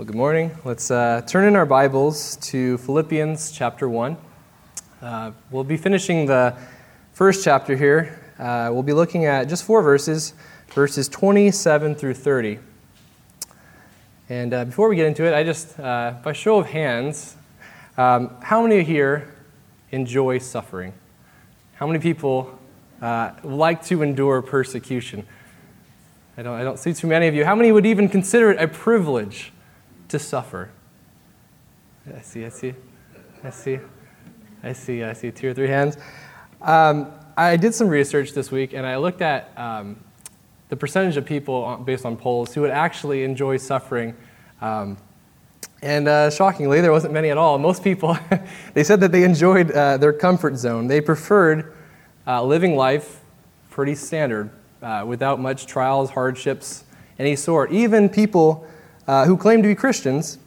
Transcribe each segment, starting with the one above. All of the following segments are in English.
Well, good morning. Let's uh, turn in our Bibles to Philippians chapter 1. Uh, we'll be finishing the first chapter here. Uh, we'll be looking at just four verses, verses 27 through 30. And uh, before we get into it, I just, uh, by show of hands, um, how many here enjoy suffering? How many people uh, like to endure persecution? I don't, I don't see too many of you. How many would even consider it a privilege to suffer? I see, I see, I see, I see, I see two or three hands. Um, I did some research this week and I looked at um, the percentage of people based on polls who would actually enjoy suffering. Um, and uh, shockingly, there wasn't many at all. Most people, they said that they enjoyed uh, their comfort zone. They preferred uh, living life pretty standard, uh, without much trials, hardships, any sort. Even people uh, who claim to be Christians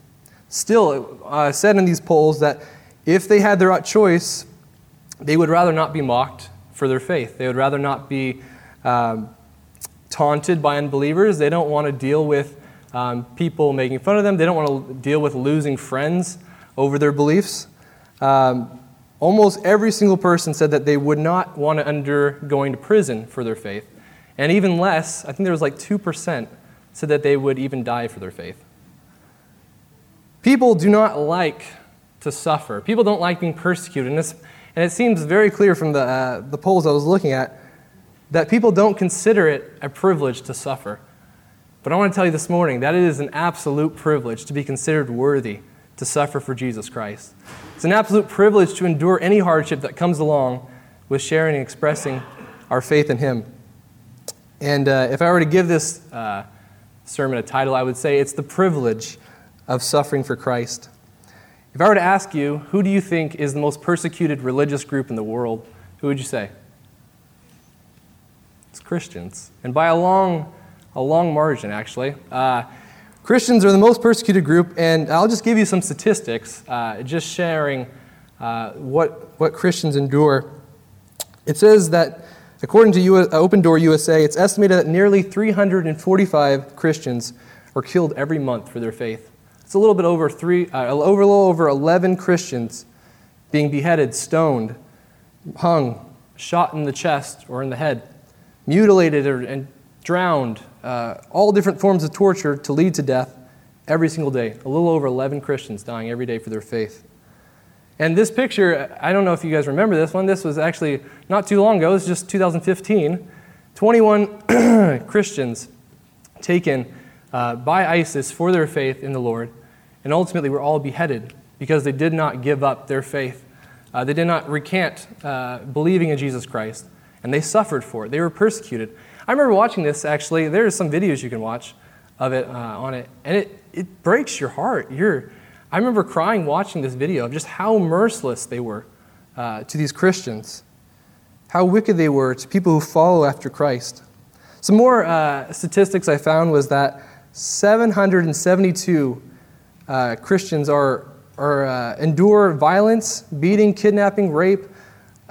still uh, said in these polls that if they had their choice, they would rather not be mocked for their faith. They would rather not be um, taunted by unbelievers. They don't want to deal with um, people making fun of them. They don't want to deal with losing friends over their beliefs. Um, almost every single person said that they would not want to endure going to prison for their faith. And even less, I think there was like 2%, said that they would even die for their faith. People do not like to suffer. People don't like being persecuted. And, and it seems very clear from the, uh, the polls I was looking at that people don't consider it a privilege to suffer. But I want to tell you this morning that it is an absolute privilege to be considered worthy to suffer for Jesus Christ. It's an absolute privilege to endure any hardship that comes along with sharing and expressing our faith in Him. And uh, if I were to give this uh, sermon a title, I would say it's the privilege of suffering for Christ. If I were to ask you, who do you think is the most persecuted religious group in the world, who would you say? It's Christians. And by a long, a long margin, actually. Uh, Christians are the most persecuted group, and I'll just give you some statistics, uh, just sharing uh, what, what Christians endure. It says that According to US, uh, Open Door USA, it's estimated that nearly 345 Christians are killed every month for their faith. It's a little bit over three, uh, over, a little over 11 Christians being beheaded, stoned, hung, shot in the chest or in the head, mutilated or, and drowned, uh, all different forms of torture to lead to death every single day. A little over 11 Christians dying every day for their faith. And this picture, I don't know if you guys remember this one. This was actually not too long ago. It was just 2015. 21 Christians taken uh, by ISIS for their faith in the Lord, and ultimately were all beheaded because they did not give up their faith. Uh, they did not recant uh, believing in Jesus Christ, and they suffered for it. They were persecuted. I remember watching this actually. There are some videos you can watch of it uh, on it, and it, it breaks your heart. You're I remember crying watching this video of just how merciless they were uh, to these Christians, how wicked they were to people who follow after Christ. Some more uh, statistics I found was that 772 uh, Christians are, are uh, endure violence, beating, kidnapping, rape,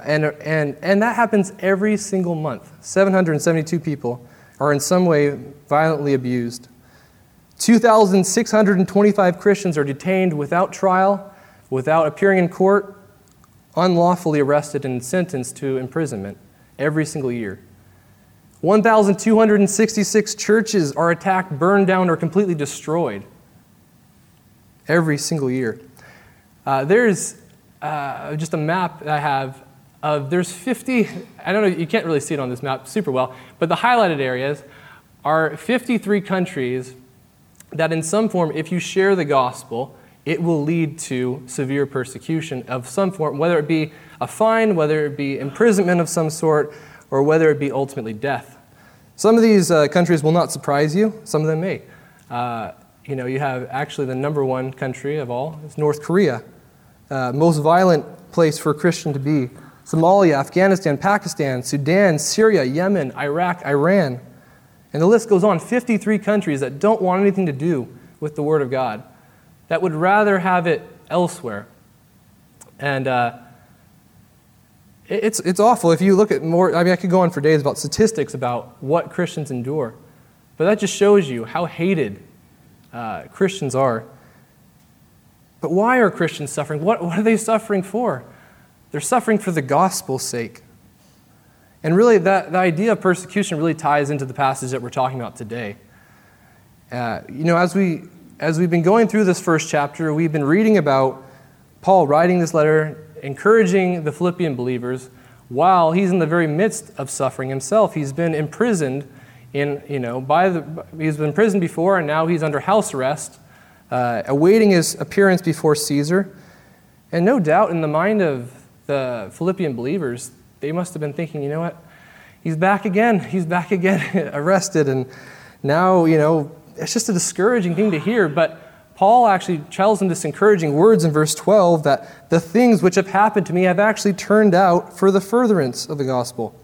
and, and, and that happens every single month. 772 people are in some way violently abused. 2,625 Christians are detained without trial, without appearing in court, unlawfully arrested and sentenced to imprisonment every single year. 1,266 churches are attacked, burned down, or completely destroyed every single year. Uh, there's uh, just a map that I have of there's 50, I don't know, you can't really see it on this map super well, but the highlighted areas are 53 countries that in some form, if you share the gospel, it will lead to severe persecution of some form, whether it be a fine, whether it be imprisonment of some sort, or whether it be ultimately death. Some of these uh, countries will not surprise you, some of them may. Uh, you know, you have actually the number one country of all is North Korea, uh, most violent place for a Christian to be. Somalia, Afghanistan, Pakistan, Sudan, Syria, Yemen, Iraq, Iran. And the list goes on 53 countries that don't want anything to do with the Word of God, that would rather have it elsewhere. And uh, it's, it's awful. If you look at more, I mean, I could go on for days about statistics about what Christians endure. But that just shows you how hated uh, Christians are. But why are Christians suffering? What, what are they suffering for? They're suffering for the gospel's sake. And really, that, the idea of persecution really ties into the passage that we're talking about today. Uh, you know, as, we, as we've been going through this first chapter, we've been reading about Paul writing this letter, encouraging the Philippian believers while he's in the very midst of suffering himself. He's been imprisoned in, you know, by the, he's been imprisoned before, and now he's under house arrest uh, awaiting his appearance before Caesar. And no doubt in the mind of the Philippian believers, they must have been thinking, you know what? He's back again. He's back again, arrested. And now, you know, it's just a discouraging thing to hear. But Paul actually tells them this encouraging words in verse 12 that the things which have happened to me have actually turned out for the furtherance of the gospel.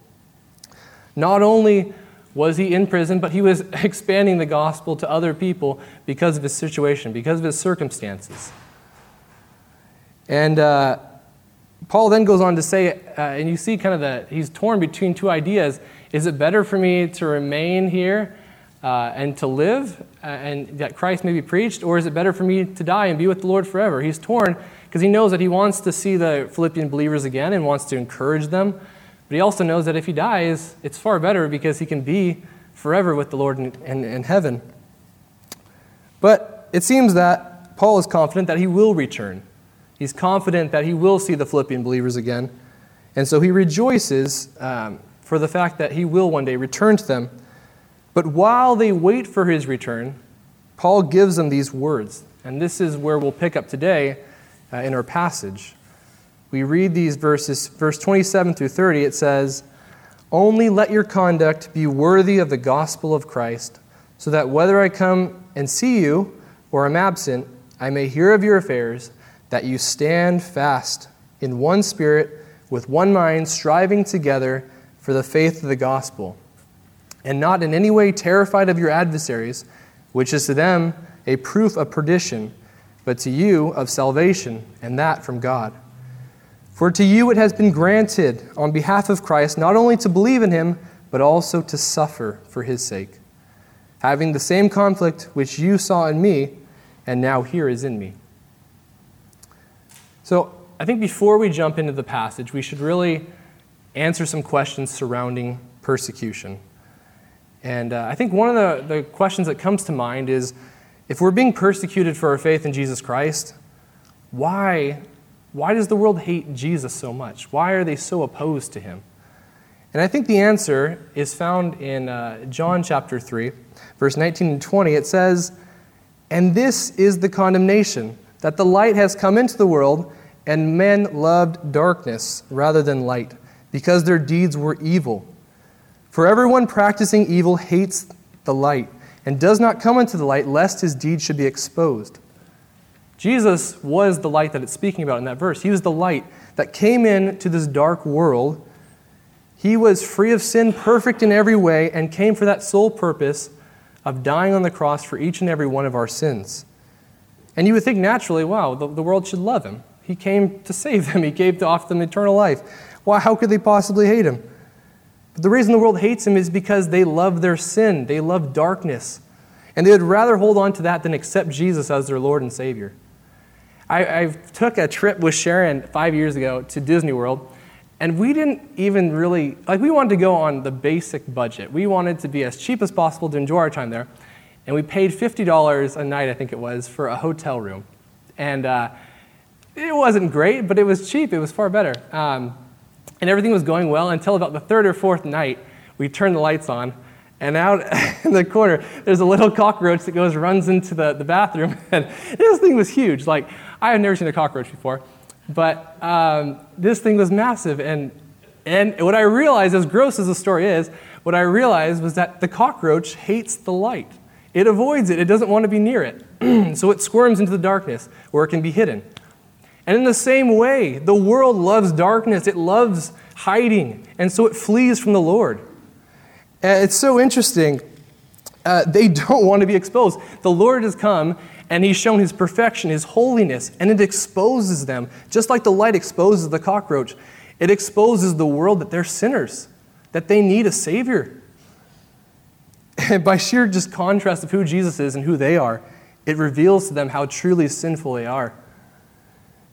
Not only was he in prison, but he was expanding the gospel to other people because of his situation, because of his circumstances. And uh, Paul then goes on to say, uh, and you see kind of that he's torn between two ideas. Is it better for me to remain here uh, and to live uh, and that Christ may be preached, or is it better for me to die and be with the Lord forever? He's torn because he knows that he wants to see the Philippian believers again and wants to encourage them. But he also knows that if he dies, it's far better because he can be forever with the Lord in, in, in heaven. But it seems that Paul is confident that he will return. He's confident that he will see the Philippian believers again. And so he rejoices um, for the fact that he will one day return to them. But while they wait for his return, Paul gives them these words. And this is where we'll pick up today uh, in our passage we read these verses, verse 27 through 30, it says, Only let your conduct be worthy of the gospel of Christ, so that whether I come and see you or am absent, I may hear of your affairs, that you stand fast in one spirit, with one mind, striving together for the faith of the gospel, and not in any way terrified of your adversaries, which is to them a proof of perdition, but to you of salvation, and that from God. For to you it has been granted on behalf of Christ not only to believe in him, but also to suffer for his sake, having the same conflict which you saw in me, and now here is in me. So, I think before we jump into the passage, we should really answer some questions surrounding persecution. And uh, I think one of the, the questions that comes to mind is if we're being persecuted for our faith in Jesus Christ, why why does the world hate Jesus so much? Why are they so opposed to him? And I think the answer is found in uh, John chapter 3, verse 19 and 20. It says, And this is the condemnation, that the light has come into the world, and men loved darkness rather than light, because their deeds were evil. For everyone practicing evil hates the light, and does not come into the light, lest his deeds should be exposed. Jesus was the light that it's speaking about in that verse. He was the light that came into this dark world. He was free of sin, perfect in every way, and came for that sole purpose of dying on the cross for each and every one of our sins. And you would think naturally, wow, the, the world should love him. He came to save them, he gave to offer them eternal life. Why, how could they possibly hate him? But the reason the world hates him is because they love their sin, they love darkness. And they would rather hold on to that than accept Jesus as their Lord and Savior. I, I took a trip with Sharon five years ago to Disney World, and we didn't even really, like, we wanted to go on the basic budget. We wanted to be as cheap as possible to enjoy our time there. And we paid $50 a night, I think it was, for a hotel room. And uh, it wasn't great, but it was cheap. It was far better. Um, and everything was going well until about the third or fourth night, we turned the lights on. And out in the corner, there's a little cockroach that goes, runs into the, the bathroom. And this thing was huge. Like, I had never seen a cockroach before, but um, this thing was massive. And, and what I realized, as gross as the story is, what I realized was that the cockroach hates the light. It avoids it, it doesn't want to be near it. so it squirms into the darkness where it can be hidden. And in the same way, the world loves darkness, it loves hiding, and so it flees from the Lord. And it's so interesting. Uh, they don't want to be exposed. The Lord has come and he's shown his perfection, his holiness, and it exposes them. Just like the light exposes the cockroach, it exposes the world that they're sinners, that they need a Savior. And by sheer just contrast of who Jesus is and who they are, it reveals to them how truly sinful they are.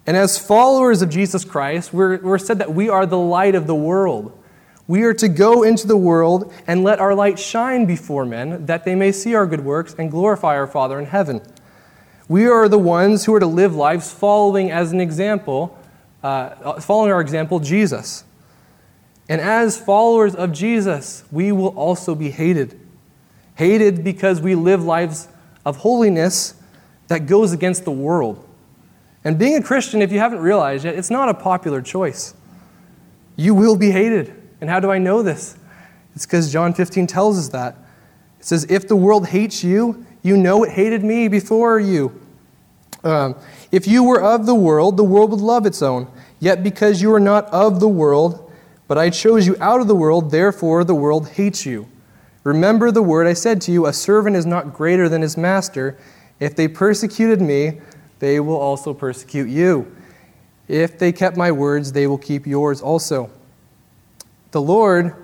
And as followers of Jesus Christ, we're, we're said that we are the light of the world. We are to go into the world and let our light shine before men, that they may see our good works and glorify our Father in heaven. We are the ones who are to live lives following as an example, uh, following our example, Jesus. And as followers of Jesus, we will also be hated. Hated because we live lives of holiness that goes against the world. And being a Christian, if you haven't realized yet, it's not a popular choice. You will be hated. And how do I know this? It's because John 15 tells us that. It says, If the world hates you, you know it hated me before you. Um, if you were of the world, the world would love its own. Yet because you are not of the world, but I chose you out of the world, therefore the world hates you. Remember the word I said to you A servant is not greater than his master. If they persecuted me, they will also persecute you. If they kept my words, they will keep yours also. The Lord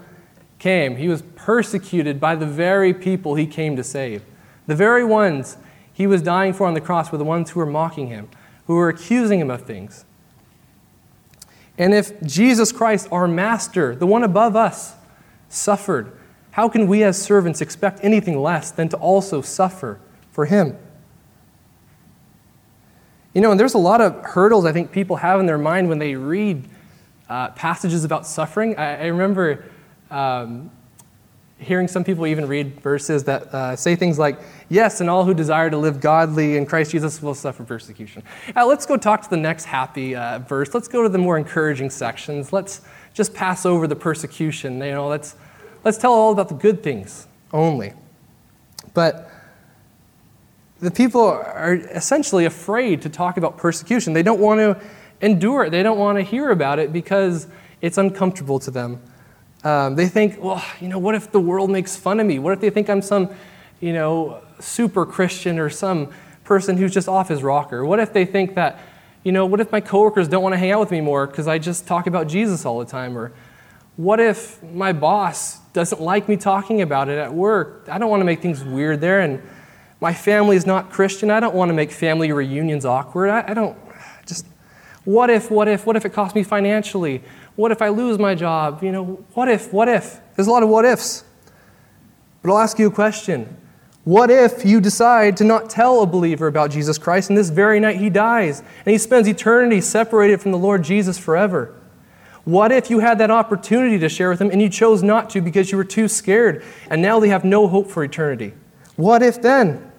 came. He was persecuted by the very people he came to save. The very ones he was dying for on the cross were the ones who were mocking him, who were accusing him of things. And if Jesus Christ, our master, the one above us, suffered, how can we as servants expect anything less than to also suffer for him? You know, and there's a lot of hurdles I think people have in their mind when they read uh, passages about suffering. I, I remember um, hearing some people even read verses that uh, say things like, Yes, and all who desire to live godly in Christ Jesus will suffer persecution. Now, let's go talk to the next happy uh, verse. Let's go to the more encouraging sections. Let's just pass over the persecution. You know, let's, let's tell all about the good things only. But the people are essentially afraid to talk about persecution. They don't want to endure it, they don't want to hear about it because it's uncomfortable to them. Um, they think, well, you know, what if the world makes fun of me? What if they think I'm some, you know, super Christian or some person who's just off his rocker? What if they think that, you know, what if my coworkers don't want to hang out with me more because I just talk about Jesus all the time? Or what if my boss doesn't like me talking about it at work? I don't want to make things weird there. And my family is not Christian. I don't want to make family reunions awkward. I, I don't just, what if, what if, what if it costs me financially? What if I lose my job? You know, what if, what if? There's a lot of what ifs. But I'll ask you a question. What if you decide to not tell a believer about Jesus Christ and this very night he dies and he spends eternity separated from the Lord Jesus forever? What if you had that opportunity to share with him and you chose not to because you were too scared and now they have no hope for eternity? What if then?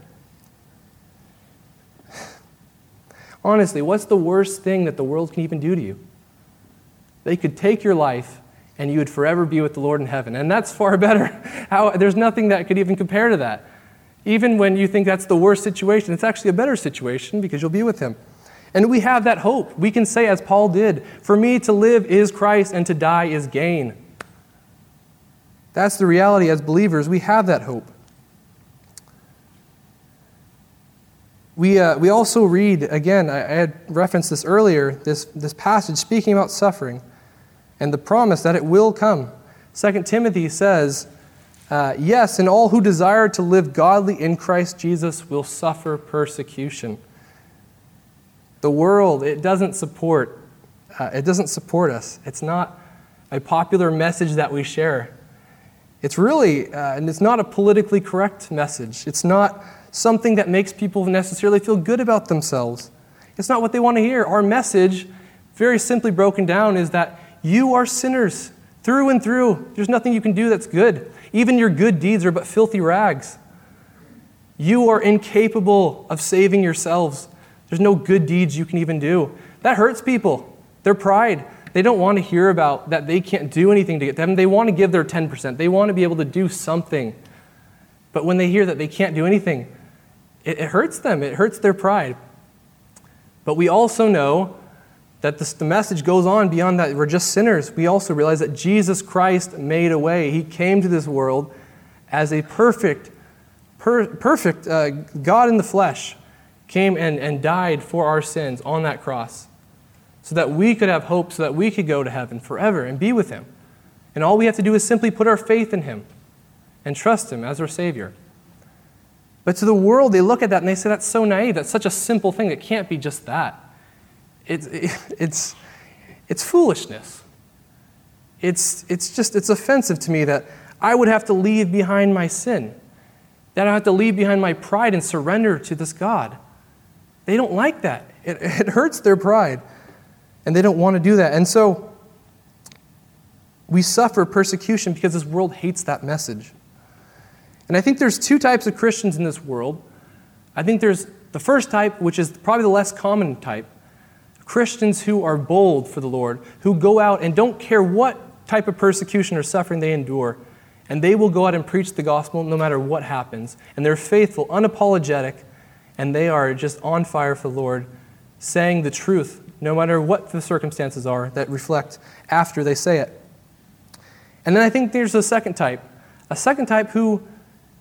Honestly, what's the worst thing that the world can even do to you? They could take your life and you would forever be with the Lord in heaven. And that's far better. How, there's nothing that could even compare to that. Even when you think that's the worst situation, it's actually a better situation because you'll be with Him. And we have that hope. We can say, as Paul did, For me to live is Christ and to die is gain. That's the reality as believers. We have that hope. We, uh, we also read, again, I, I had referenced this earlier, this, this passage speaking about suffering and the promise that it will come. 2 Timothy says, uh, Yes, and all who desire to live godly in Christ Jesus will suffer persecution. The world, it doesn't support, uh, it doesn't support us. It's not a popular message that we share. It's really, uh, and it's not a politically correct message. It's not something that makes people necessarily feel good about themselves. It's not what they want to hear. Our message, very simply broken down, is that you are sinners through and through. There's nothing you can do that's good. Even your good deeds are but filthy rags. You are incapable of saving yourselves. There's no good deeds you can even do. That hurts people. Their pride. They don't want to hear about that they can't do anything to get them. They want to give their 10%. They want to be able to do something. But when they hear that they can't do anything, it, it hurts them, it hurts their pride. But we also know that this, the message goes on beyond that. We're just sinners. We also realize that Jesus Christ made a way. He came to this world as a perfect, per, perfect uh, God in the flesh, came and, and died for our sins on that cross so that we could have hope, so that we could go to heaven forever and be with Him. And all we have to do is simply put our faith in Him and trust Him as our Savior. But to the world, they look at that and they say, that's so naive. That's such a simple thing. It can't be just that. It's, it's, it's foolishness. It's, it's just, it's offensive to me that I would have to leave behind my sin, that I have to leave behind my pride and surrender to this God. They don't like that. It, it hurts their pride, and they don't want to do that. And so, we suffer persecution because this world hates that message. And I think there's two types of Christians in this world. I think there's the first type, which is probably the less common type Christians who are bold for the Lord, who go out and don't care what type of persecution or suffering they endure, and they will go out and preach the gospel no matter what happens. And they're faithful, unapologetic, and they are just on fire for the Lord, saying the truth no matter what the circumstances are that reflect after they say it. And then I think there's a second type, a second type who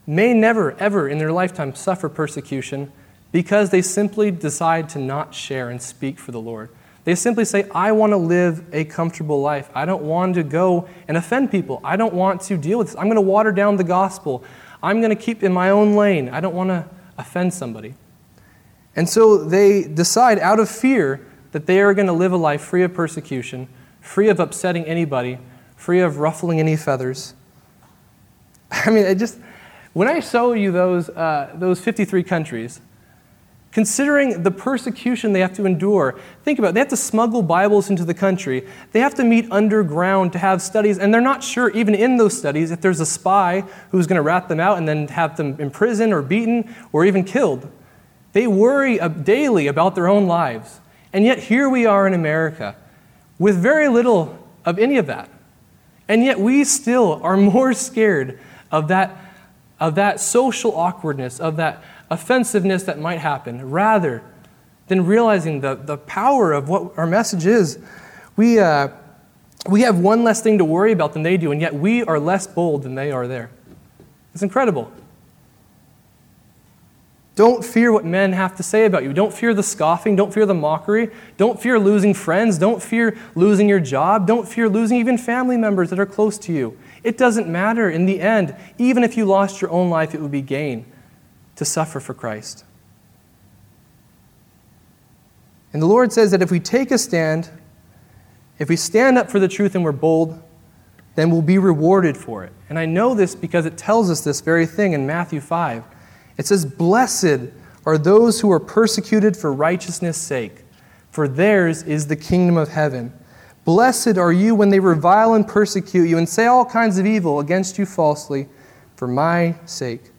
may never, ever in their lifetime suffer persecution because they simply decide to not share and speak for the Lord. They simply say, I want to live a comfortable life. I don't want to go and offend people. I don't want to deal with this. I'm going to water down the gospel. I'm going to keep in my own lane. I don't want to offend somebody. And so they decide out of fear that they are going to live a life free of persecution, free of upsetting anybody, free of ruffling any feathers. I mean, it just, when I show you those, uh, those 53 countries, considering the persecution they have to endure, think about it. They have to smuggle Bibles into the country. They have to meet underground to have studies, and they're not sure, even in those studies, if there's a spy who's going to rat them out and then have them imprisoned or beaten or even killed. They worry daily about their own lives. And yet, here we are in America with very little of any of that. And yet, we still are more scared of that, of that social awkwardness, of that offensiveness that might happen, rather than realizing the, the power of what our message is. We, uh, we have one less thing to worry about than they do, and yet we are less bold than they are there. It's incredible. Don't fear what men have to say about you. Don't fear the scoffing. Don't fear the mockery. Don't fear losing friends. Don't fear losing your job. Don't fear losing even family members that are close to you. It doesn't matter in the end. Even if you lost your own life, it would be gain to suffer for Christ. And the Lord says that if we take a stand, if we stand up for the truth and we're bold, then we'll be rewarded for it. And I know this because it tells us this very thing in Matthew 5. It says, Blessed are those who are persecuted for righteousness' sake, for theirs is the kingdom of heaven. Blessed are you when they revile and persecute you and say all kinds of evil against you falsely for my sake.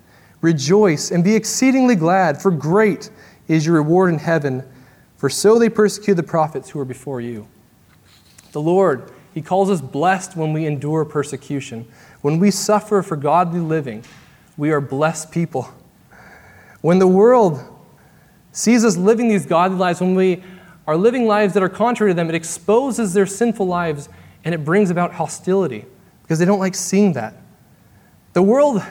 Rejoice and be exceedingly glad, for great is your reward in heaven, for so they persecute the prophets who were before you. The Lord, He calls us blessed when we endure persecution. When we suffer for godly living, we are blessed people. When the world sees us living these godly lives, when we are living lives that are contrary to them, it exposes their sinful lives and it brings about hostility because they don't like seeing that. The world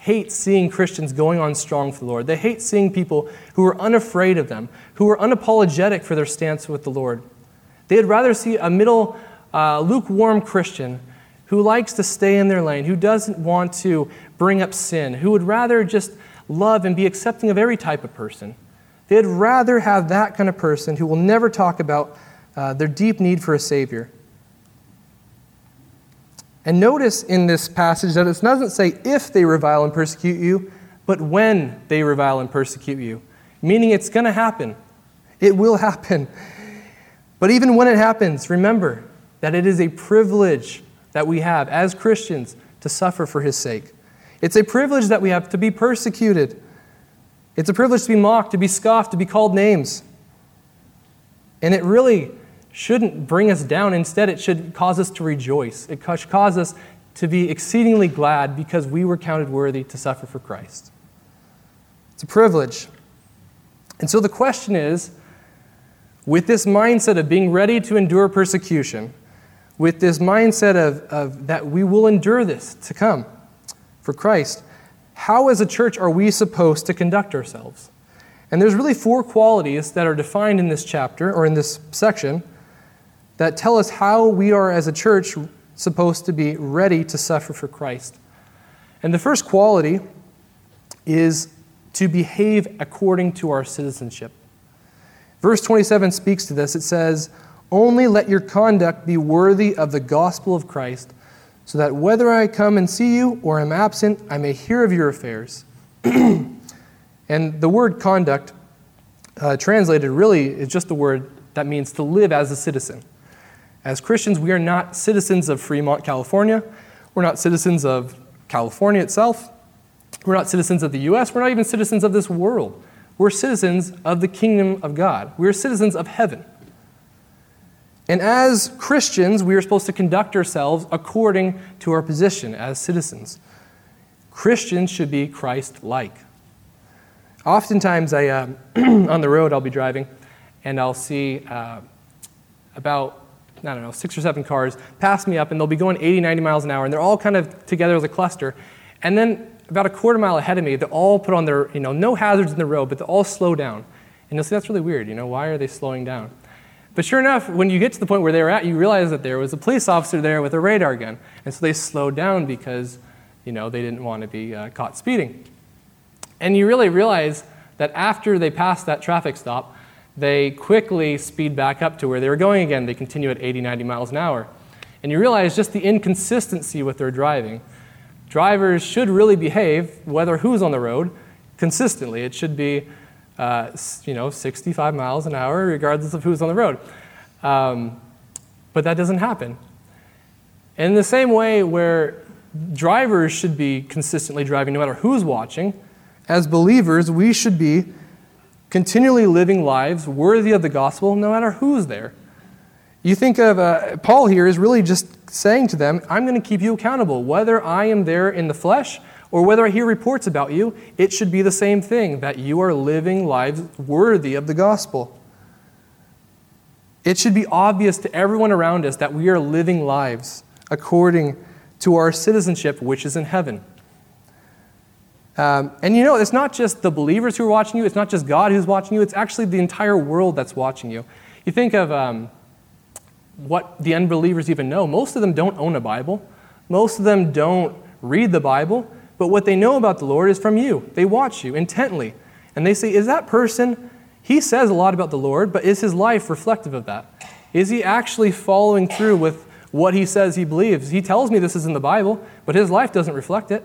hates seeing Christians going on strong for the Lord. They hate seeing people who are unafraid of them, who are unapologetic for their stance with the Lord. They'd rather see a middle, uh, lukewarm Christian who likes to stay in their lane, who doesn't want to bring up sin, who would rather just love and be accepting of every type of person. They'd rather have that kind of person who will never talk about uh, their deep need for a Savior. And notice in this passage that it doesn't say if they revile and persecute you, but when they revile and persecute you, meaning it's going to happen. It will happen. But even when it happens, remember that it is a privilege that we have as Christians to suffer for His sake. It's a privilege that we have to be persecuted. It's a privilege to be mocked, to be scoffed, to be called names. And it really shouldn't bring us down. Instead, it should cause us to rejoice. It should cause us to be exceedingly glad because we were counted worthy to suffer for Christ. It's a privilege. And so the question is with this mindset of being ready to endure persecution, with this mindset of, of that we will endure this to come, for Christ, how as a church are we supposed to conduct ourselves? And there's really four qualities that are defined in this chapter or in this section that tell us how we are as a church supposed to be ready to suffer for Christ. And the first quality is to behave according to our citizenship. Verse 27 speaks to this. It says, Only let your conduct be worthy of the gospel of Christ, so that whether I come and see you or am absent, I may hear of your affairs. and the word conduct, uh, translated, really is just the word that means to live as a citizen. As Christians, we are not citizens of Fremont, California. We're not citizens of California itself. We're not citizens of the U.S. We're not even citizens of this world. We're citizens of the kingdom of God. We're citizens of heaven. And as Christians, we are supposed to conduct ourselves according to our position as citizens. Christians should be Christ like. Oftentimes, I, uh, on the road, I'll be driving and I'll see uh, about, I don't know, six or seven cars pass me up and they'll be going 80, 90 miles an hour and they're all kind of together as a cluster. And then about a quarter mile ahead of me, they all put on their, you know, no hazards in the road, but they all slow down. And you'll see that's really weird, you know, why are they slowing down? But sure enough, when you get to the point where they were at, you realize that there was a police officer there with a radar gun. And so they slowed down because, you know, they didn't want to be uh, caught speeding. And you really realize that after they passed that traffic stop, they quickly speed back up to where they were going again. They continue at 80, 90 miles an hour. And you realize just the inconsistency with their driving drivers should really behave, whether who's on the road, consistently. It should be, uh, you know, 65 miles an hour, regardless of who's on the road. Um, but that doesn't happen. In the same way, where drivers should be consistently driving no matter who's watching, as believers, we should be continually living lives worthy of the gospel no matter who's there. You think of uh, Paul here is really just saying to them, I'm going to keep you accountable. Whether I am there in the flesh or whether I hear reports about you, it should be the same thing that you are living lives worthy of the gospel. It should be obvious to everyone around us that we are living lives according to our citizenship, which is in heaven. Um, and you know, it's not just the believers who are watching you, it's not just God who's watching you, it's actually the entire world that's watching you. You think of. Um, what the unbelievers even know. Most of them don't own a Bible, most of them don't read the Bible, but what they know about the Lord is from you. They watch you intently, and they say, Is that person, he says a lot about the Lord, but is his life reflective of that? Is he actually following through with what he says he believes? He tells me this is in the Bible, but his life doesn't reflect it.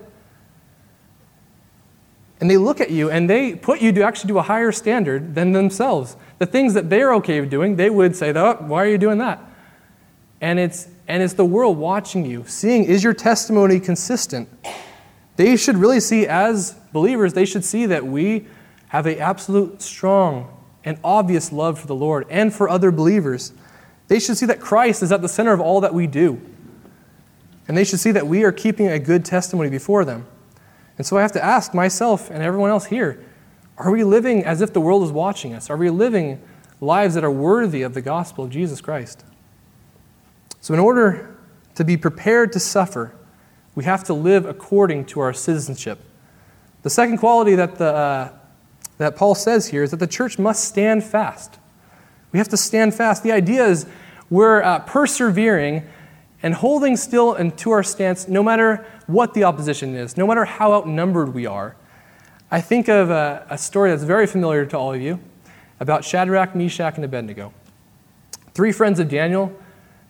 And they look at you and they put you to actually do a higher standard than themselves. The things that they're okay with doing, they would say, oh, Why are you doing that? And it's, and it's the world watching you, seeing is your testimony consistent? They should really see, as believers, they should see that we have an absolute strong and obvious love for the Lord and for other believers. They should see that Christ is at the center of all that we do. And they should see that we are keeping a good testimony before them. And so I have to ask myself and everyone else here are we living as if the world is watching us? Are we living lives that are worthy of the gospel of Jesus Christ? So, in order to be prepared to suffer, we have to live according to our citizenship. The second quality that, the, uh, that Paul says here is that the church must stand fast. We have to stand fast. The idea is we're uh, persevering and holding still and to our stance no matter what the opposition is, no matter how outnumbered we are. I think of a, a story that's very familiar to all of you about Shadrach, Meshach, and Abednego. Three friends of Daniel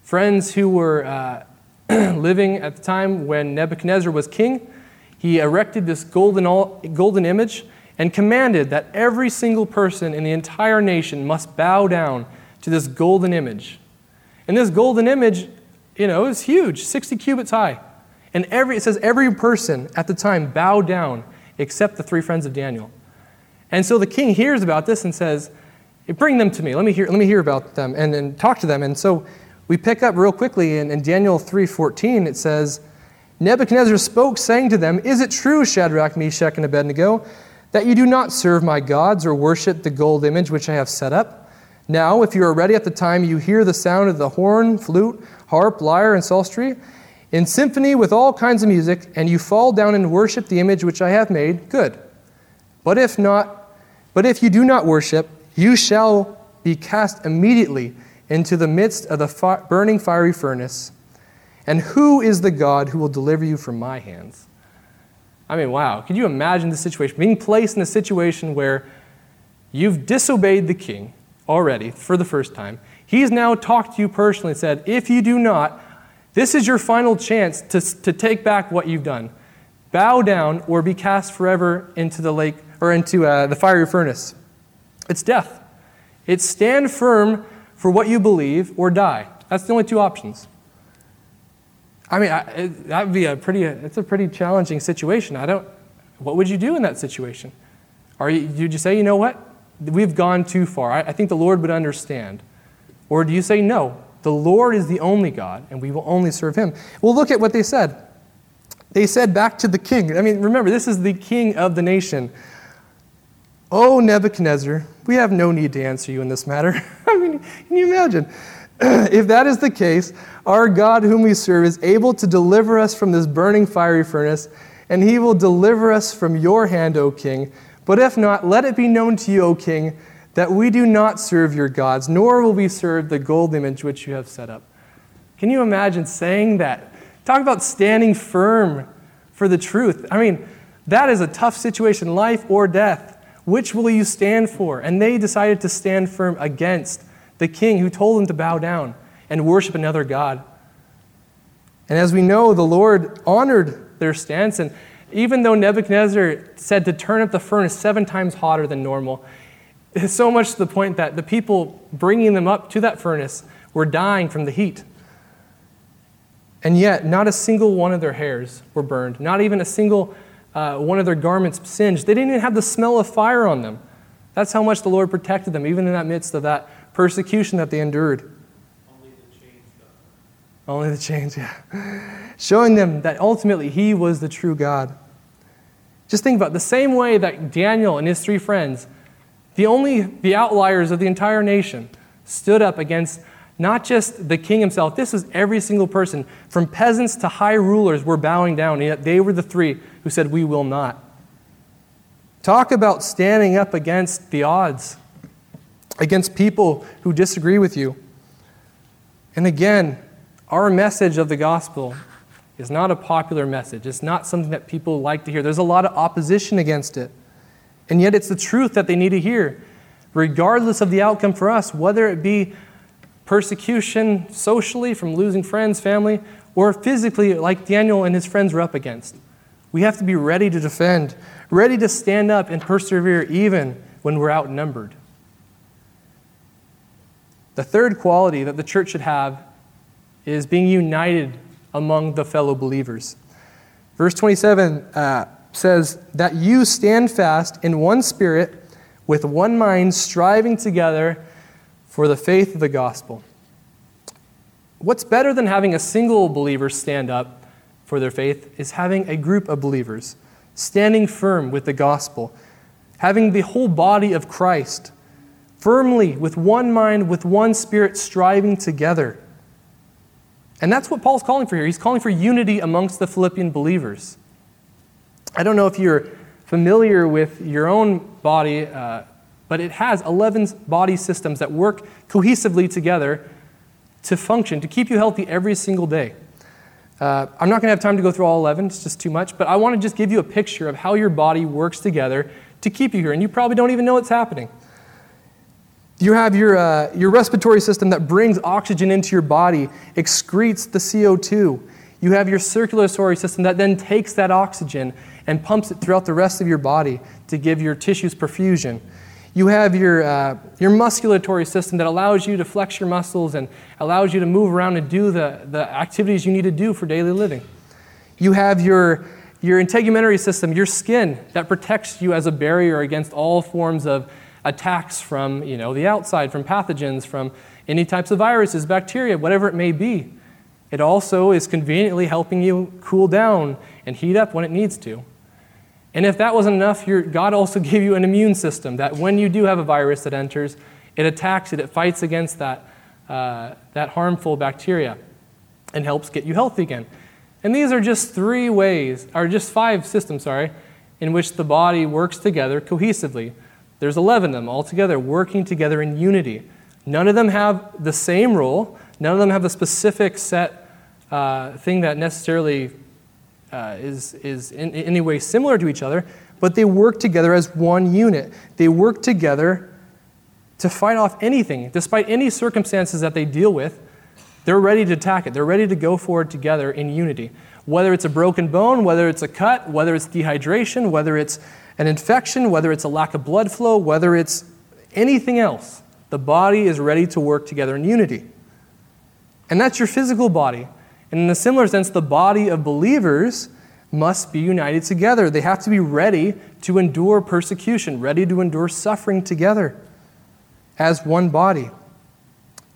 friends who were uh, living at the time when Nebuchadnezzar was king. He erected this golden, golden image and commanded that every single person in the entire nation must bow down to this golden image. And this golden image, you know, is huge, 60 cubits high. And every, it says every person at the time bowed down except the three friends of Daniel. And so the king hears about this and says, Bring them to me. Let me hear, let me hear about them and, and talk to them. And so we pick up real quickly in, in Daniel 3:14. It says, Nebuchadnezzar spoke, saying to them, Is it true, Shadrach, Meshach, and Abednego, that you do not serve my gods or worship the gold image which I have set up? Now, if you are ready at the time you hear the sound of the horn, flute, harp, lyre, and psaltery, in symphony with all kinds of music, and you fall down and worship the image which I have made, good. But if not, but if you do not worship, you shall be cast immediately into the midst of the burning fiery furnace. And who is the God who will deliver you from my hands? I mean, wow. can you imagine the situation? Being placed in a situation where you've disobeyed the king already for the first time. He's now talked to you personally and said, if you do not, this is your final chance to, to take back what you've done. Bow down or be cast forever into the lake or into uh, the fiery furnace. It's death. It's stand firm for what you believe or die. That's the only two options. I mean, I, that would be a pretty, it's a pretty challenging situation. I don't, what would you do in that situation? Are you, would you say, you know what? We've gone too far. I, I think the Lord would understand. Or do you say, no, the Lord is the only God, and we will only serve him? Well, look at what they said. They said back to the king. I mean, remember, this is the king of the nation. Oh, Nebuchadnezzar, we have no need to answer you in this matter. I mean, can you imagine? if that is the case, our God, whom we serve, is able to deliver us from this burning fiery furnace, and he will deliver us from your hand, O king. But if not, let it be known to you, O king, that we do not serve your gods, nor will we serve the gold image which you have set up. Can you imagine saying that? Talk about standing firm for the truth. I mean, that is a tough situation, life or death. Which will you stand for? And they decided to stand firm against the king who told them to bow down and worship another God. And as we know, the Lord honored their stance. And even though Nebuchadnezzar said to turn up the furnace seven times hotter than normal, it's so much to the point that the people bringing them up to that furnace were dying from the heat. And yet, not a single one of their hairs were burned, not even a single uh, one of their garments singed. They didn't even have the smell of fire on them. That's how much the Lord protected them, even in that midst of that persecution that they endured. Only the chains, though. Only the chains, yeah. Showing them that ultimately He was the true God. Just think about it. the same way that Daniel and his three friends, the only the outliers of the entire nation, stood up against not just the king himself, this was every single person, from peasants to high rulers, were bowing down, yet they were the three who said, We will not. Talk about standing up against the odds, against people who disagree with you. And again, our message of the gospel is not a popular message. It's not something that people like to hear. There's a lot of opposition against it. And yet, it's the truth that they need to hear, regardless of the outcome for us, whether it be persecution socially from losing friends, family, or physically, like Daniel and his friends were up against. We have to be ready to defend, ready to stand up and persevere even when we're outnumbered. The third quality that the church should have is being united among the fellow believers. Verse 27 uh, says, That you stand fast in one spirit, with one mind, striving together for the faith of the gospel. What's better than having a single believer stand up for their faith is having a group of believers standing firm with the gospel, having the whole body of Christ firmly, with one mind, with one spirit, striving together. And that's what Paul's calling for here. He's calling for unity amongst the Philippian believers. I don't know if you're familiar with your own body. Uh, but it has 11 body systems that work cohesively together to function, to keep you healthy every single day. Uh, I'm not going to have time to go through all 11, it's just too much, but I want to just give you a picture of how your body works together to keep you here, and you probably don't even know it's happening. You have your, uh, your respiratory system that brings oxygen into your body, excretes the CO2. You have your circulatory system that then takes that oxygen and pumps it throughout the rest of your body to give your tissues perfusion. You have your, uh, your musculatory system that allows you to flex your muscles and allows you to move around and do the, the activities you need to do for daily living. You have your, your integumentary system, your skin, that protects you as a barrier against all forms of attacks from you know, the outside, from pathogens, from any types of viruses, bacteria, whatever it may be. It also is conveniently helping you cool down and heat up when it needs to. And if that wasn't enough, God also gave you an immune system that when you do have a virus that enters, it attacks it, it fights against that, uh, that harmful bacteria and helps get you healthy again. And these are just three ways, or just five systems, sorry, in which the body works together cohesively. There's 11 of them all together, working together in unity. None of them have the same role, none of them have a specific set uh, thing that necessarily uh, is, is in, in any way similar to each other, but they work together as one unit. They work together to fight off anything, despite any circumstances that they deal with. They're ready to attack it. They're ready to go forward together in unity. Whether it's a broken bone, whether it's a cut, whether it's dehydration, whether it's an infection, whether it's a lack of blood flow, whether it's anything else, the body is ready to work together in unity. And that's your physical body. And in a similar sense, the body of believers must be united together. They have to be ready to endure persecution, ready to endure suffering together as one body.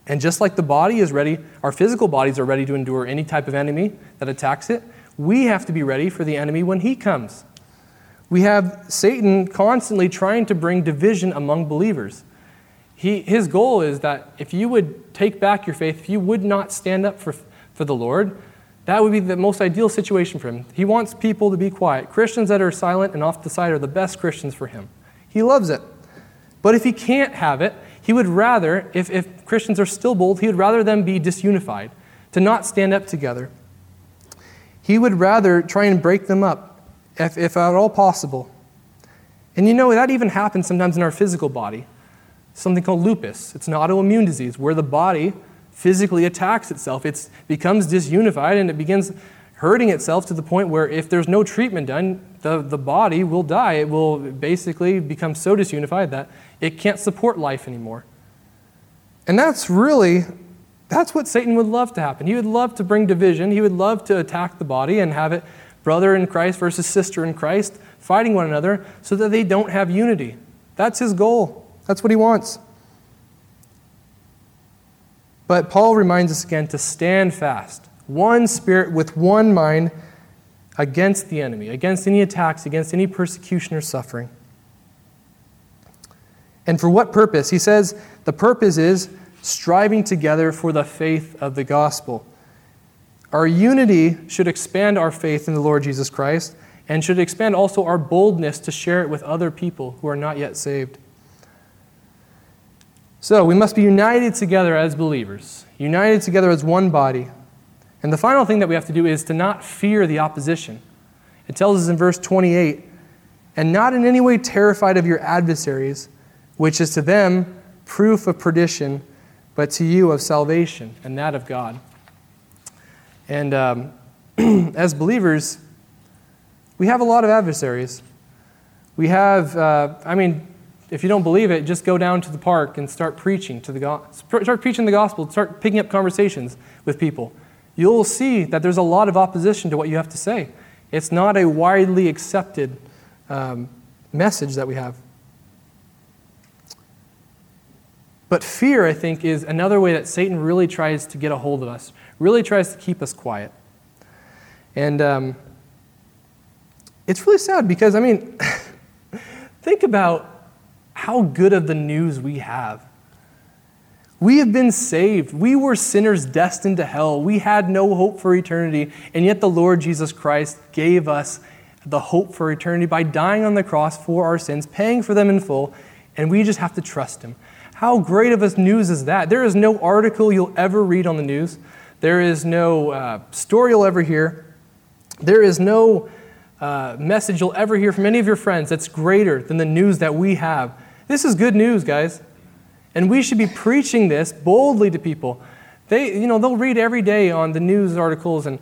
And just like the body is ready, our physical bodies are ready to endure any type of enemy that attacks it, we have to be ready for the enemy when he comes. We have Satan constantly trying to bring division among believers. He, his goal is that if you would take back your faith, if you would not stand up for, for the Lord, that would be the most ideal situation for him. He wants people to be quiet. Christians that are silent and off the side are the best Christians for him. He loves it. But if he can't have it, he would rather, if, if Christians are still bold, he would rather them be disunified, to not stand up together. He would rather try and break them up, if, if at all possible. And you know, that even happens sometimes in our physical body. Something called lupus. It's an autoimmune disease where the body physically attacks itself. It becomes disunified and it begins hurting itself to the point where if there's no treatment done, the, the body will die. It will basically become so disunified that it can't support life anymore. And that's really, that's what Satan would love to happen. He would love to bring division. He would love to attack the body and have it brother in Christ versus sister in Christ fighting one another so that they don't have unity. That's his goal. That's what he wants. But Paul reminds us again to stand fast, one spirit with one mind against the enemy, against any attacks, against any persecution or suffering. And for what purpose? He says the purpose is striving together for the faith of the gospel. Our unity should expand our faith in the Lord Jesus Christ and should expand also our boldness to share it with other people who are not yet saved. So we must be united together as believers, united together as one body. And the final thing that we have to do is to not fear the opposition. It tells us in verse 28 and not in any way terrified of your adversaries, which is to them proof of perdition, but to you of salvation, and that of God. And um, as believers, we have a lot of adversaries. We have, uh, I mean, if you don't believe it, just go down to the park and start preaching to the gospel. Start preaching the gospel. Start picking up conversations with people. You'll see that there's a lot of opposition to what you have to say. It's not a widely accepted um, message that we have. But fear, I think, is another way that Satan really tries to get a hold of us, really tries to keep us quiet. And um, it's really sad because, I mean, think about how good of the news we have. We have been saved. We were sinners destined to hell. We had no hope for eternity, and yet the Lord Jesus Christ gave us the hope for eternity by dying on the cross for our sins, paying for them in full, and we just have to trust Him. How great of a news is that? There is no article you'll ever read on the news, there is no uh, story you'll ever hear, there is no uh, message you'll ever hear from any of your friends that's greater than the news that we have this is good news, guys. And we should be preaching this boldly to people. They, you know, they'll read every day on the news articles, and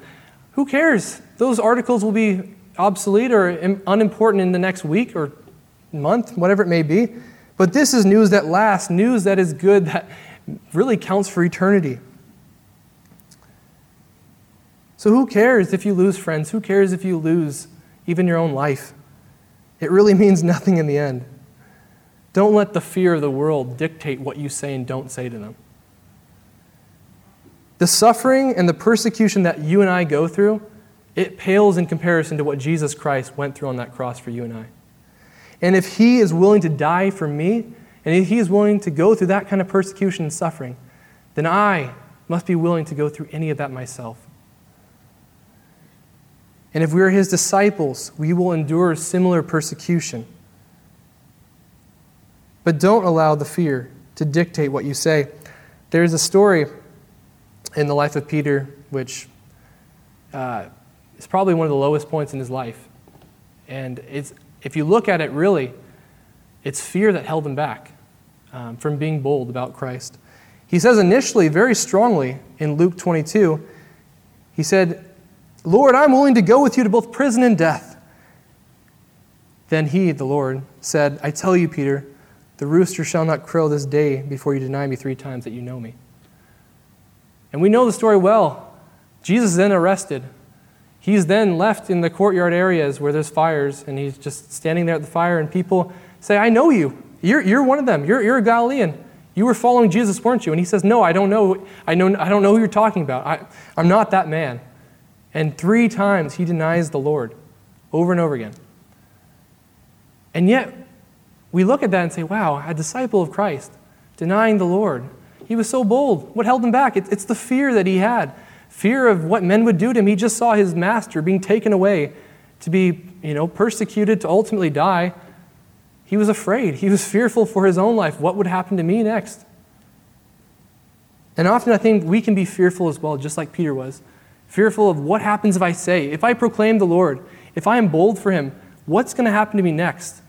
who cares? Those articles will be obsolete or unimportant in the next week or month, whatever it may be. But this is news that lasts, news that is good, that really counts for eternity. So, who cares if you lose friends? Who cares if you lose even your own life? It really means nothing in the end. Don't let the fear of the world dictate what you say and don't say to them. The suffering and the persecution that you and I go through, it pales in comparison to what Jesus Christ went through on that cross for you and I. And if He is willing to die for me, and if He is willing to go through that kind of persecution and suffering, then I must be willing to go through any of that myself. And if we are His disciples, we will endure similar persecution. But don't allow the fear to dictate what you say. There's a story in the life of Peter which uh, is probably one of the lowest points in his life. And it's, if you look at it really, it's fear that held him back um, from being bold about Christ. He says initially, very strongly in Luke 22, he said, Lord, I'm willing to go with you to both prison and death. Then he, the Lord, said, I tell you, Peter, the rooster shall not crow this day before you deny me three times that you know me. And we know the story well. Jesus is then arrested. He's then left in the courtyard areas where there's fires, and he's just standing there at the fire, and people say, I know you. You're, you're one of them. You're, you're a Galilean. You were following Jesus, weren't you? And he says, No, I don't know. I, know, I don't know who you're talking about. I, I'm not that man. And three times he denies the Lord over and over again. And yet, we look at that and say, wow, a disciple of Christ, denying the Lord. He was so bold. What held him back? It's the fear that he had fear of what men would do to him. He just saw his master being taken away to be, you know, persecuted, to ultimately die. He was afraid. He was fearful for his own life. What would happen to me next? And often I think we can be fearful as well, just like Peter was. Fearful of what happens if I say, if I proclaim the Lord, if I am bold for him, what's going to happen to me next?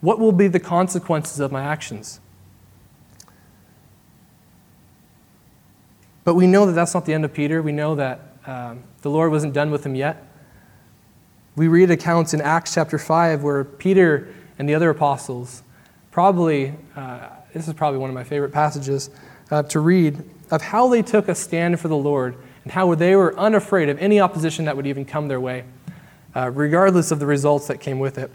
What will be the consequences of my actions? But we know that that's not the end of Peter. We know that um, the Lord wasn't done with him yet. We read accounts in Acts chapter 5 where Peter and the other apostles, probably, uh, this is probably one of my favorite passages uh, to read, of how they took a stand for the Lord and how they were unafraid of any opposition that would even come their way, uh, regardless of the results that came with it.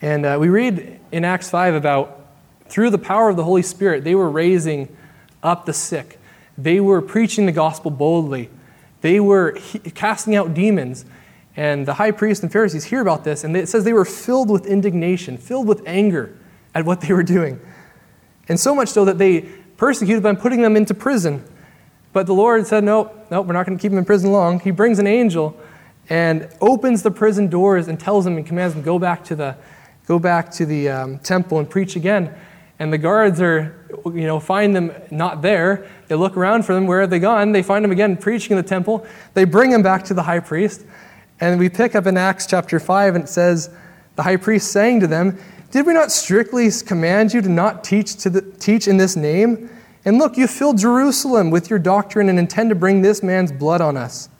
And uh, we read in Acts 5 about through the power of the Holy Spirit, they were raising up the sick. They were preaching the gospel boldly. They were he- casting out demons. And the high priests and Pharisees hear about this, and it says they were filled with indignation, filled with anger at what they were doing. And so much so that they persecuted them, putting them into prison. But the Lord said, No, no, we're not going to keep them in prison long. He brings an angel and opens the prison doors and tells them and commands them, Go back to the, go back to the um, temple and preach again. And the guards are, you know, find them not there. They look around for them. Where have they gone? They find them again preaching in the temple. They bring him back to the high priest. And we pick up in Acts chapter 5, and it says, The high priest saying to them, Did we not strictly command you to not teach, to the, teach in this name? And look, you filled Jerusalem with your doctrine and intend to bring this man's blood on us.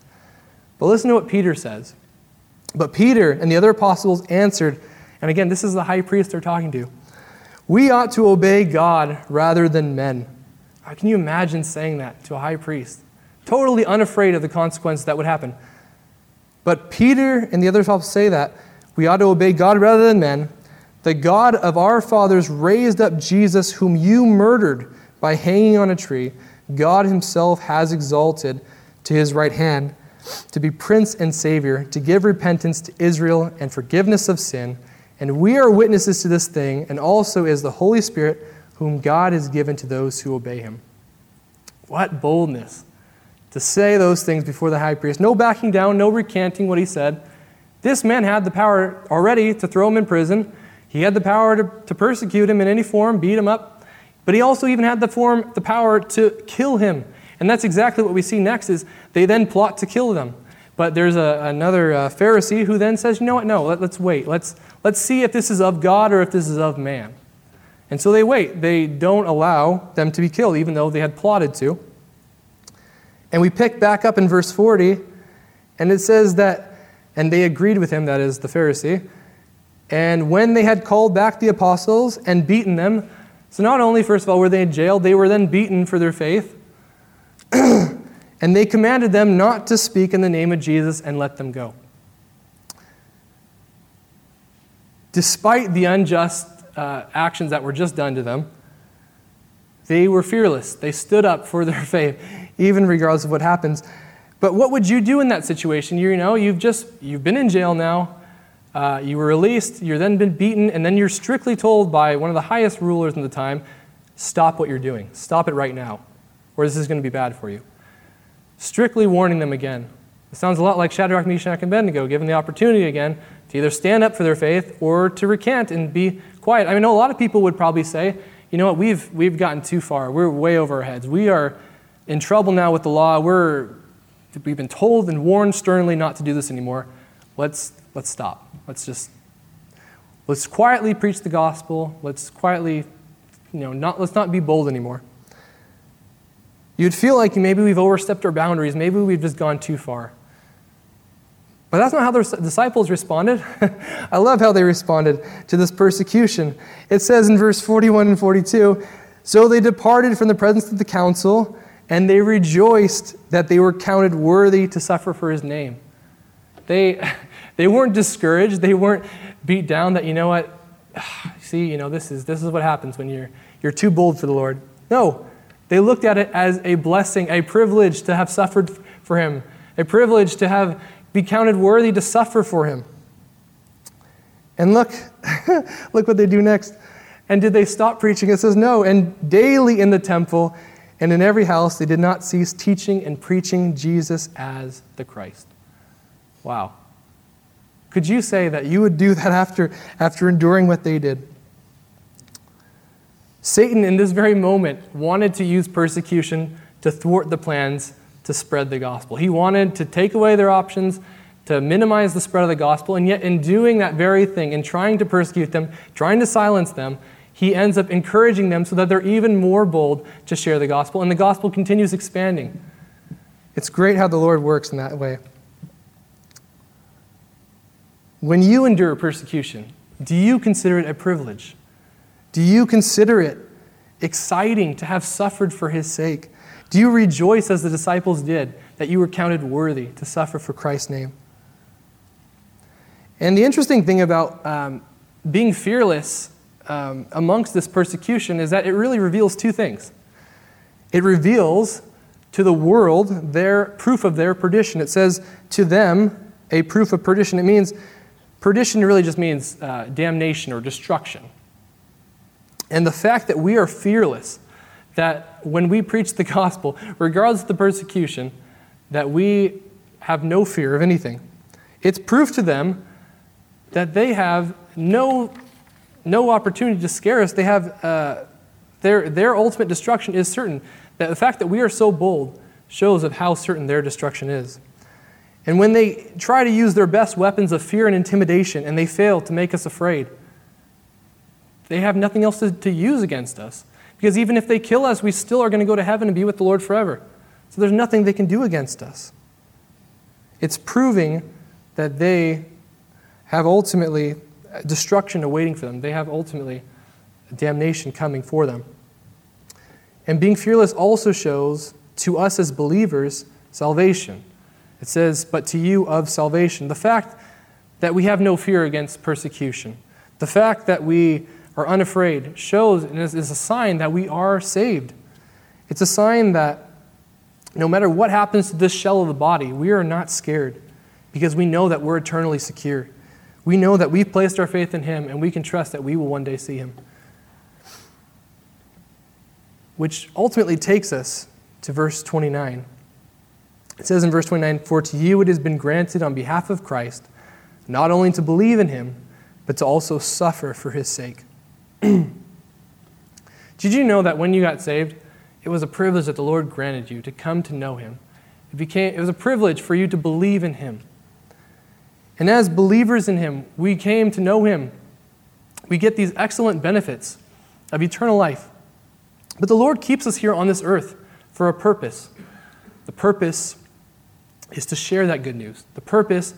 But listen to what Peter says. But Peter and the other apostles answered, and again, this is the high priest they're talking to. We ought to obey God rather than men. How can you imagine saying that to a high priest? Totally unafraid of the consequences that would happen. But Peter and the other apostles say that we ought to obey God rather than men. The God of our fathers raised up Jesus, whom you murdered by hanging on a tree. God himself has exalted to his right hand to be prince and savior, to give repentance to Israel and forgiveness of sin. And we are witnesses to this thing, and also is the Holy Spirit, whom God has given to those who obey him. What boldness to say those things before the high priest. No backing down, no recanting what he said. This man had the power already to throw him in prison. He had the power to, to persecute him in any form, beat him up. But he also even had the, form, the power to kill him. And that's exactly what we see next is they then plot to kill them. But there's a, another uh, Pharisee who then says, you know what, no, let, let's wait. Let's, let's see if this is of God or if this is of man. And so they wait. They don't allow them to be killed, even though they had plotted to. And we pick back up in verse 40, and it says that, and they agreed with him, that is the Pharisee. And when they had called back the apostles and beaten them, so not only, first of all, were they in jail, they were then beaten for their faith. And they commanded them not to speak in the name of Jesus and let them go. Despite the unjust uh, actions that were just done to them, they were fearless. They stood up for their faith, even regardless of what happens. But what would you do in that situation? You know, you've just you've been in jail now. Uh, you were released. You're then been beaten, and then you're strictly told by one of the highest rulers in the time, "Stop what you're doing. Stop it right now, or this is going to be bad for you." Strictly warning them again. It sounds a lot like Shadrach, Meshach, and Abednego, given the opportunity again to either stand up for their faith or to recant and be quiet. I mean, a lot of people would probably say, you know what, we've, we've gotten too far. We're way over our heads. We are in trouble now with the law. We're we've been told and warned sternly not to do this anymore. Let's, let's stop. Let's just, let's quietly preach the gospel. Let's quietly, you know, not, let's not be bold anymore. You'd feel like maybe we've overstepped our boundaries. Maybe we've just gone too far. But that's not how the disciples responded. I love how they responded to this persecution. It says in verse 41 and 42 So they departed from the presence of the council, and they rejoiced that they were counted worthy to suffer for his name. They, they weren't discouraged, they weren't beat down that, you know what, see, you know, this is, this is what happens when you're, you're too bold for the Lord. No, they looked at it as a blessing, a privilege to have suffered for him, a privilege to have be counted worthy to suffer for him. And look, look what they do next. And did they stop preaching? It says, No. And daily in the temple and in every house they did not cease teaching and preaching Jesus as the Christ. Wow. Could you say that you would do that after, after enduring what they did? Satan, in this very moment, wanted to use persecution to thwart the plans to spread the gospel. He wanted to take away their options, to minimize the spread of the gospel, and yet in doing that very thing, in trying to persecute them, trying to silence them, he ends up encouraging them so that they're even more bold to share the gospel, and the gospel continues expanding. It's great how the Lord works in that way. When you endure persecution, do you consider it a privilege? Do you consider it exciting to have suffered for his sake? Do you rejoice as the disciples did that you were counted worthy to suffer for Christ's name? And the interesting thing about um, being fearless um, amongst this persecution is that it really reveals two things. It reveals to the world their proof of their perdition. It says to them a proof of perdition. It means perdition really just means uh, damnation or destruction. And the fact that we are fearless, that when we preach the gospel, regardless of the persecution, that we have no fear of anything. It's proof to them that they have no, no opportunity to scare us. They have, uh, their, their ultimate destruction is certain. That the fact that we are so bold shows of how certain their destruction is. And when they try to use their best weapons of fear and intimidation and they fail to make us afraid, they have nothing else to, to use against us. Because even if they kill us, we still are going to go to heaven and be with the Lord forever. So there's nothing they can do against us. It's proving that they have ultimately uh, destruction awaiting for them. They have ultimately damnation coming for them. And being fearless also shows to us as believers salvation. It says, but to you of salvation. The fact that we have no fear against persecution, the fact that we are unafraid shows and is, is a sign that we are saved. It's a sign that no matter what happens to this shell of the body, we are not scared because we know that we're eternally secure. We know that we've placed our faith in Him and we can trust that we will one day see Him. Which ultimately takes us to verse 29. It says in verse 29 For to you it has been granted on behalf of Christ not only to believe in Him, but to also suffer for His sake. Did you know that when you got saved, it was a privilege that the Lord granted you to come to know Him? It, became, it was a privilege for you to believe in Him. And as believers in Him, we came to know Him. We get these excellent benefits of eternal life. But the Lord keeps us here on this earth for a purpose. The purpose is to share that good news. The purpose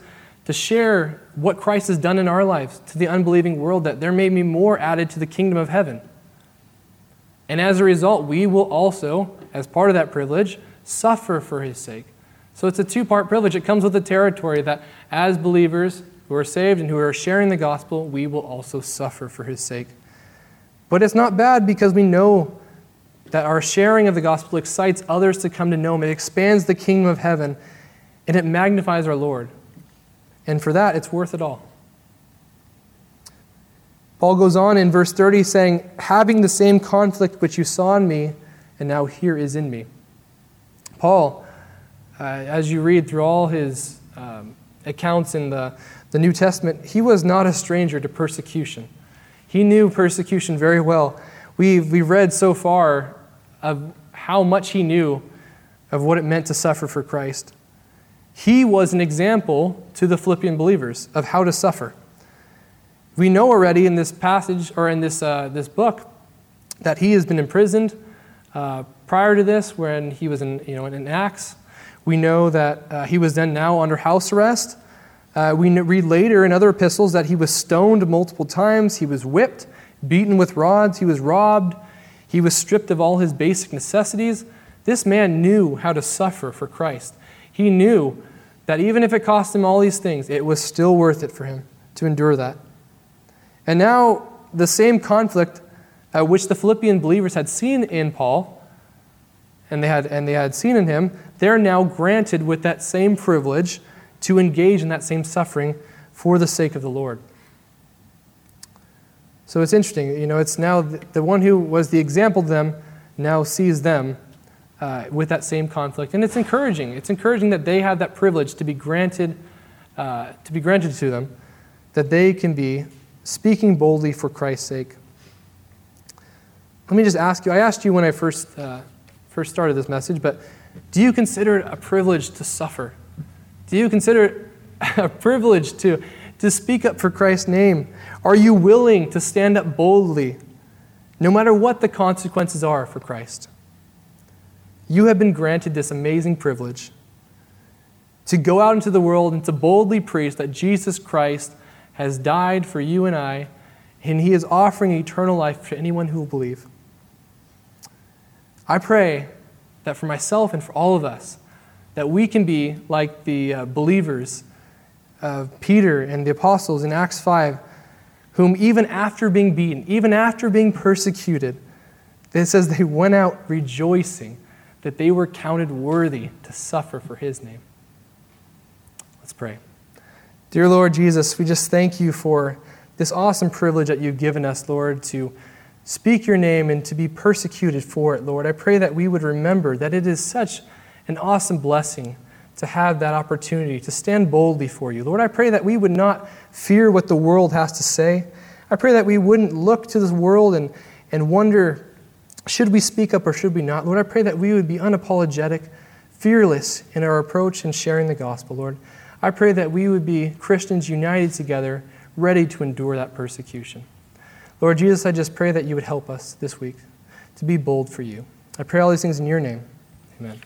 to share what Christ has done in our lives to the unbelieving world, that there may be more added to the kingdom of heaven. And as a result, we will also, as part of that privilege, suffer for his sake. So it's a two part privilege. It comes with the territory that as believers who are saved and who are sharing the gospel, we will also suffer for his sake. But it's not bad because we know that our sharing of the gospel excites others to come to know him. It expands the kingdom of heaven and it magnifies our Lord. And for that, it's worth it all. Paul goes on in verse 30 saying, Having the same conflict which you saw in me, and now here is in me. Paul, uh, as you read through all his um, accounts in the, the New Testament, he was not a stranger to persecution. He knew persecution very well. We've, we've read so far of how much he knew of what it meant to suffer for Christ. He was an example to the Philippian believers of how to suffer. We know already in this passage or in this, uh, this book that he has been imprisoned. Uh, prior to this, when he was in, you know, in Acts, we know that uh, he was then now under house arrest. Uh, we read later in other epistles that he was stoned multiple times, he was whipped, beaten with rods, he was robbed, he was stripped of all his basic necessities. This man knew how to suffer for Christ. He knew that even if it cost him all these things, it was still worth it for him to endure that. And now, the same conflict uh, which the Philippian believers had seen in Paul and they, had, and they had seen in him, they're now granted with that same privilege to engage in that same suffering for the sake of the Lord. So it's interesting. You know, it's now the one who was the example to them now sees them uh, with that same conflict. And it's encouraging. It's encouraging that they have that privilege to be granted, uh, to be granted to them, that they can be speaking boldly for Christ's sake. Let me just ask you I asked you when I first, uh, first started this message, but do you consider it a privilege to suffer? Do you consider it a privilege to, to speak up for Christ's name? Are you willing to stand up boldly, no matter what the consequences are for Christ? You have been granted this amazing privilege to go out into the world and to boldly preach that Jesus Christ has died for you and I, and he is offering eternal life to anyone who will believe. I pray that for myself and for all of us, that we can be like the uh, believers of Peter and the apostles in Acts 5, whom even after being beaten, even after being persecuted, it says they went out rejoicing that they were counted worthy to suffer for his name. Let's pray. Dear Lord Jesus, we just thank you for this awesome privilege that you've given us, Lord, to speak your name and to be persecuted for it, Lord. I pray that we would remember that it is such an awesome blessing to have that opportunity to stand boldly for you. Lord, I pray that we would not fear what the world has to say. I pray that we wouldn't look to this world and, and wonder, should we speak up or should we not? Lord, I pray that we would be unapologetic, fearless in our approach and sharing the gospel, Lord. I pray that we would be Christians united together, ready to endure that persecution. Lord Jesus, I just pray that you would help us this week to be bold for you. I pray all these things in your name. Amen.